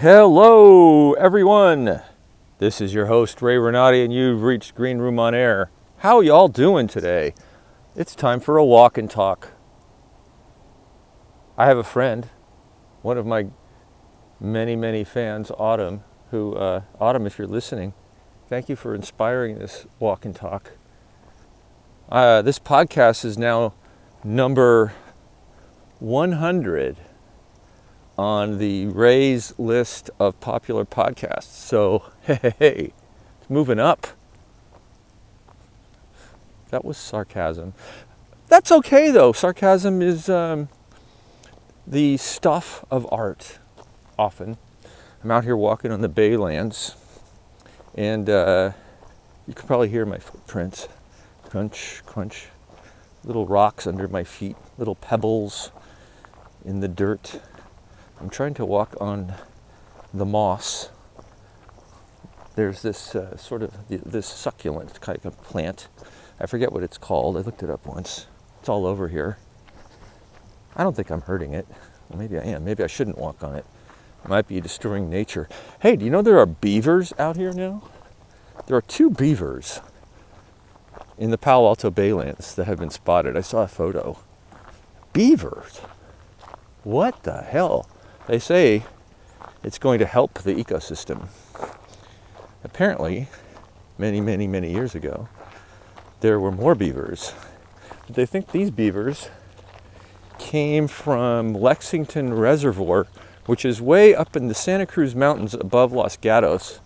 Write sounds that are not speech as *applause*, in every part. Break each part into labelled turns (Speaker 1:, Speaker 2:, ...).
Speaker 1: Hello, everyone. This is your host, Ray Renati, and you've reached Green Room on Air. How y'all doing today? It's time for a walk and talk. I have a friend, one of my many, many fans, Autumn, who, uh, Autumn, if you're listening, thank you for inspiring this walk and talk. Uh, this podcast is now number 100 on the Ray's list of popular podcasts. So, hey, *laughs* hey, it's moving up. That was sarcasm. That's okay though. Sarcasm is um, the stuff of art, often. I'm out here walking on the Baylands, and uh, you can probably hear my footprints crunch, crunch. Little rocks under my feet, little pebbles in the dirt. I'm trying to walk on the moss. There's this uh, sort of this succulent kind of plant. I forget what it's called. I looked it up once. It's all over here. I don't think I'm hurting it. Well, maybe I am. Maybe I shouldn't walk on it. It might be destroying nature. Hey, do you know there are beavers out here now? There are two beavers in the Palo Alto Baylands that have been spotted. I saw a photo. Beavers? What the hell? They say it's going to help the ecosystem. Apparently, many, many, many years ago, there were more beavers. They think these beavers came from Lexington Reservoir, which is way up in the Santa Cruz Mountains above Los Gatos.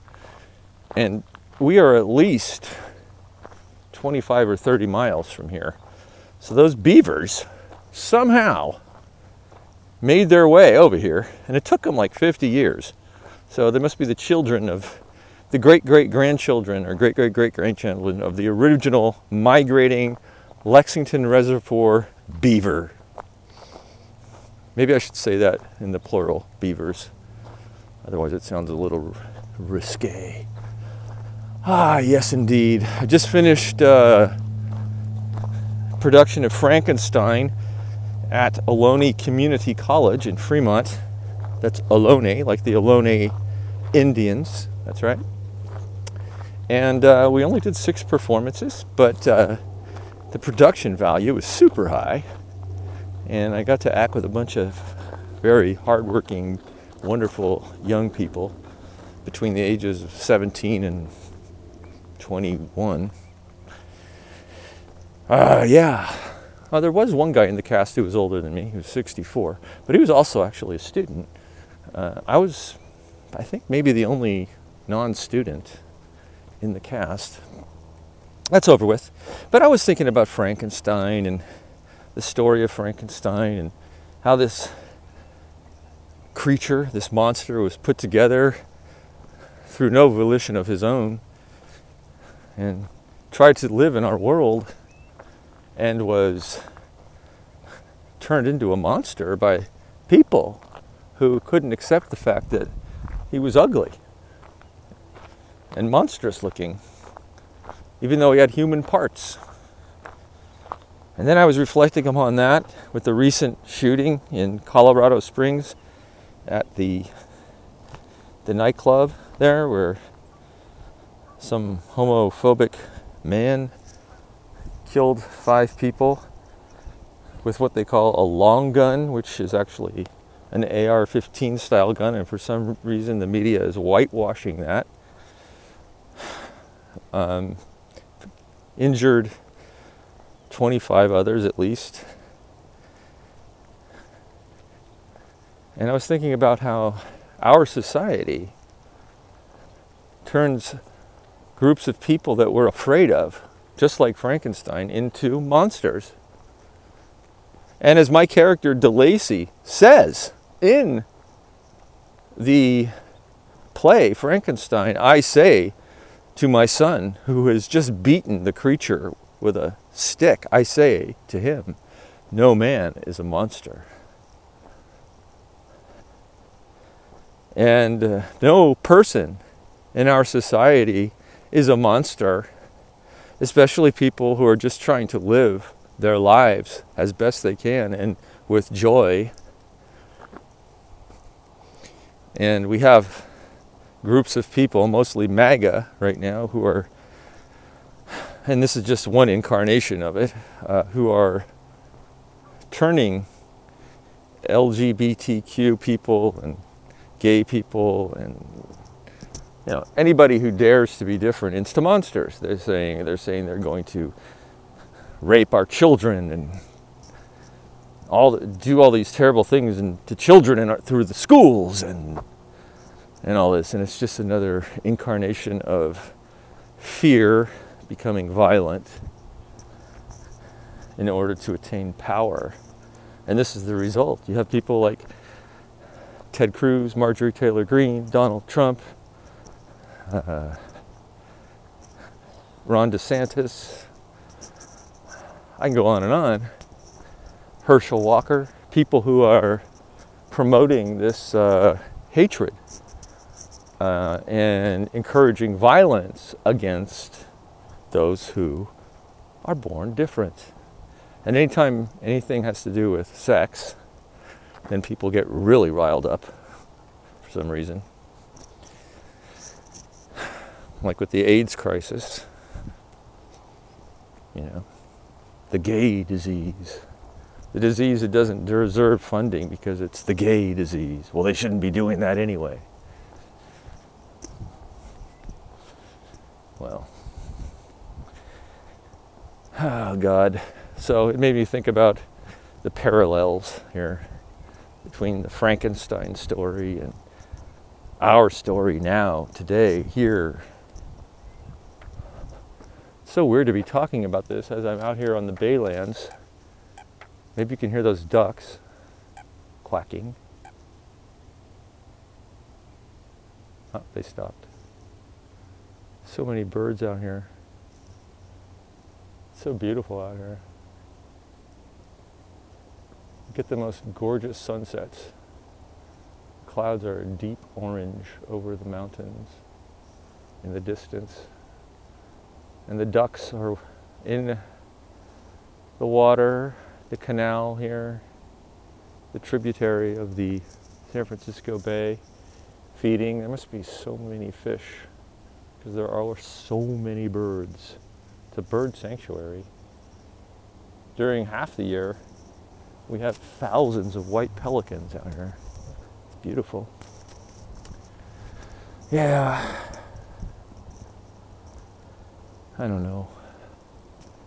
Speaker 1: And we are at least 25 or 30 miles from here. So those beavers somehow made their way over here, and it took them like 50 years. So they must be the children of the great great grandchildren or great great great grandchildren of the original migrating Lexington Reservoir beaver. Maybe I should say that in the plural, beavers. Otherwise, it sounds a little risque. Ah, yes, indeed. I just finished uh, production of Frankenstein at Ohlone Community College in Fremont. That's Ohlone, like the Ohlone Indians. That's right. And uh, we only did six performances, but uh, the production value was super high. And I got to act with a bunch of very hardworking, wonderful young people between the ages of 17 and 21. Uh, yeah, uh, there was one guy in the cast who was older than me. He was 64, but he was also actually a student. Uh, I was, I think, maybe the only non-student in the cast. That's over with. But I was thinking about Frankenstein and the story of Frankenstein and how this creature, this monster, was put together through no volition of his own and tried to live in our world and was turned into a monster by people who couldn't accept the fact that he was ugly and monstrous looking, even though he had human parts. And then I was reflecting upon that with the recent shooting in Colorado Springs at the the nightclub there where some homophobic man killed five people with what they call a long gun, which is actually an AR 15 style gun, and for some reason the media is whitewashing that. Um, injured 25 others at least. And I was thinking about how our society turns groups of people that we're afraid of just like Frankenstein, into monsters. And as my character De Lacey says in the play Frankenstein, I say to my son, who has just beaten the creature with a stick, I say to him, No man is a monster. And uh, no person in our society is a monster especially people who are just trying to live their lives as best they can and with joy. And we have groups of people, mostly MAGA right now, who are, and this is just one incarnation of it, uh, who are turning LGBTQ people and gay people and you know anybody who dares to be different into monsters. They're saying they're saying they're going to rape our children and all do all these terrible things and to children and through the schools and and all this. And it's just another incarnation of fear becoming violent in order to attain power. And this is the result. You have people like Ted Cruz, Marjorie Taylor Greene, Donald Trump, uh, Ron DeSantis. I can go on and on. Herschel Walker, people who are promoting this uh, hatred uh, and encouraging violence against those who are born different. And anytime anything has to do with sex, then people get really riled up for some reason. Like with the AIDS crisis, you know, the gay disease. The disease that doesn't deserve funding because it's the gay disease. Well, they shouldn't be doing that anyway. Well, oh God. So it made me think about the parallels here between the Frankenstein story and our story now, today, here. So weird to be talking about this as I'm out here on the Baylands. Maybe you can hear those ducks quacking. Oh, they stopped. So many birds out here. It's so beautiful out here get the most gorgeous sunsets. Clouds are deep orange over the mountains in the distance. And the ducks are in the water, the canal here, the tributary of the San Francisco Bay, feeding. There must be so many fish because there are so many birds. It's a bird sanctuary. During half the year, we have thousands of white pelicans out here. It's beautiful. Yeah. I don't know.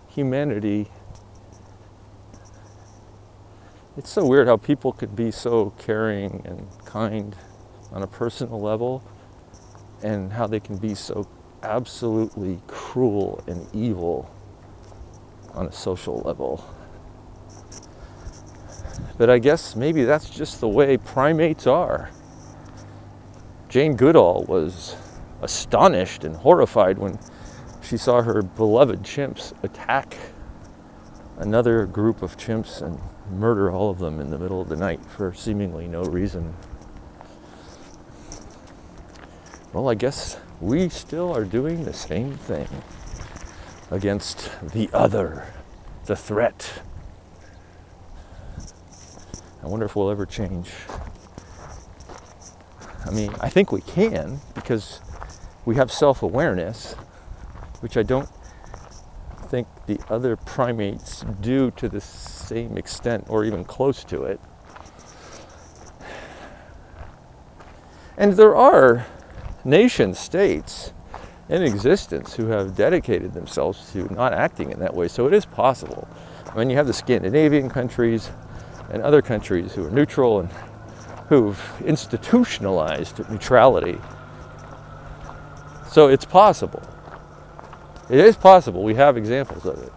Speaker 1: Humanity. It's so weird how people could be so caring and kind on a personal level and how they can be so absolutely cruel and evil on a social level. But I guess maybe that's just the way primates are. Jane Goodall was astonished and horrified when she saw her beloved chimps attack another group of chimps and murder all of them in the middle of the night for seemingly no reason. Well, I guess we still are doing the same thing against the other, the threat I wonder if we'll ever change. I mean, I think we can because we have self awareness, which I don't think the other primates do to the same extent or even close to it. And there are nation states in existence who have dedicated themselves to not acting in that way, so it is possible. I mean, you have the Scandinavian countries, and other countries who are neutral and who've institutionalized neutrality. So it's possible. It is possible. We have examples of it.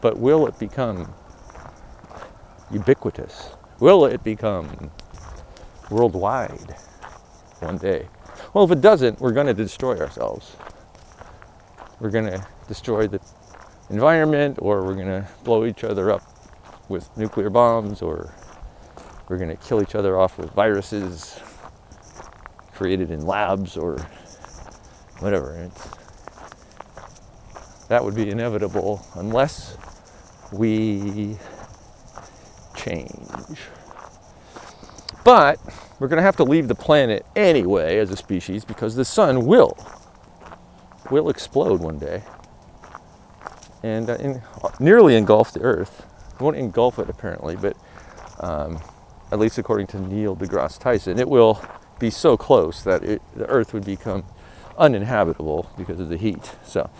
Speaker 1: But will it become ubiquitous? Will it become worldwide one day? Well, if it doesn't, we're going to destroy ourselves. We're going to destroy the environment, or we're going to blow each other up with nuclear bombs, or we're going to kill each other off with viruses created in labs, or whatever. It's, that would be inevitable unless we change. But we're going to have to leave the planet anyway as a species because the sun will will explode one day and uh, in, nearly engulf the Earth. It won't engulf it apparently, but um, at least according to Neil deGrasse Tyson, it will be so close that it, the Earth would become uninhabitable because of the heat. So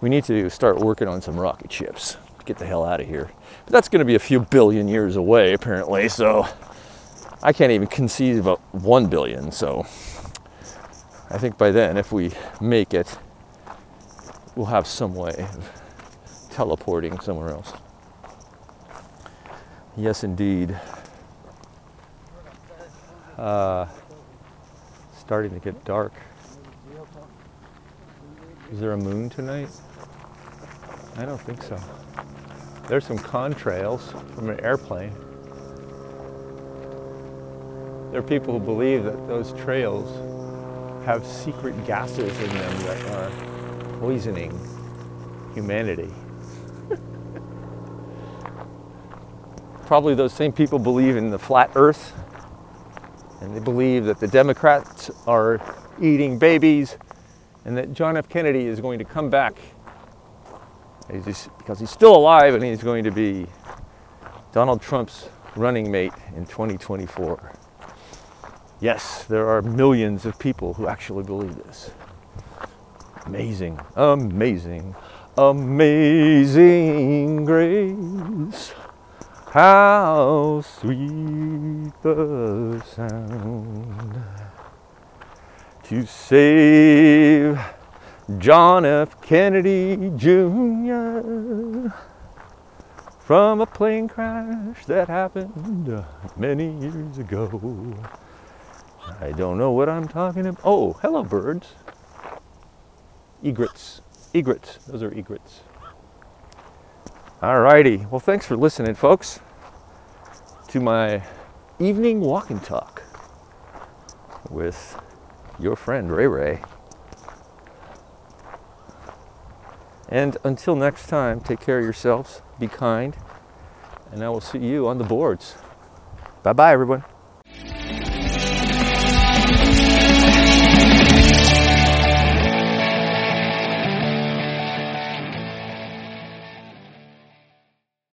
Speaker 1: we need to start working on some rocket ships to get the hell out of here. But that's going to be a few billion years away apparently, so I can't even conceive of one billion. So I think by then, if we make it, we'll have some way of teleporting somewhere else. Yes, indeed. Uh, starting to get dark. Is there a moon tonight? I don't think so. There's some contrails from an airplane. There are people who believe that those trails have secret gases in them that are poisoning humanity. *laughs* Probably those same people believe in the flat earth and they believe that the Democrats are eating babies and that John F. Kennedy is going to come back he's just, because he's still alive and he's going to be Donald Trump's running mate in 2024. Yes, there are millions of people who actually believe this. Amazing, amazing, amazing grace. How sweet the sound to save John F. Kennedy Jr. from a plane crash that happened uh, many years ago. I don't know what I'm talking about. Oh, hello, birds. Egrets. Egrets. Those are egrets. Alrighty. Well, thanks for listening, folks, to my evening walk and talk with your friend Ray Ray. And until next time, take care of yourselves, be kind, and I will see you on the boards. Bye bye, everyone.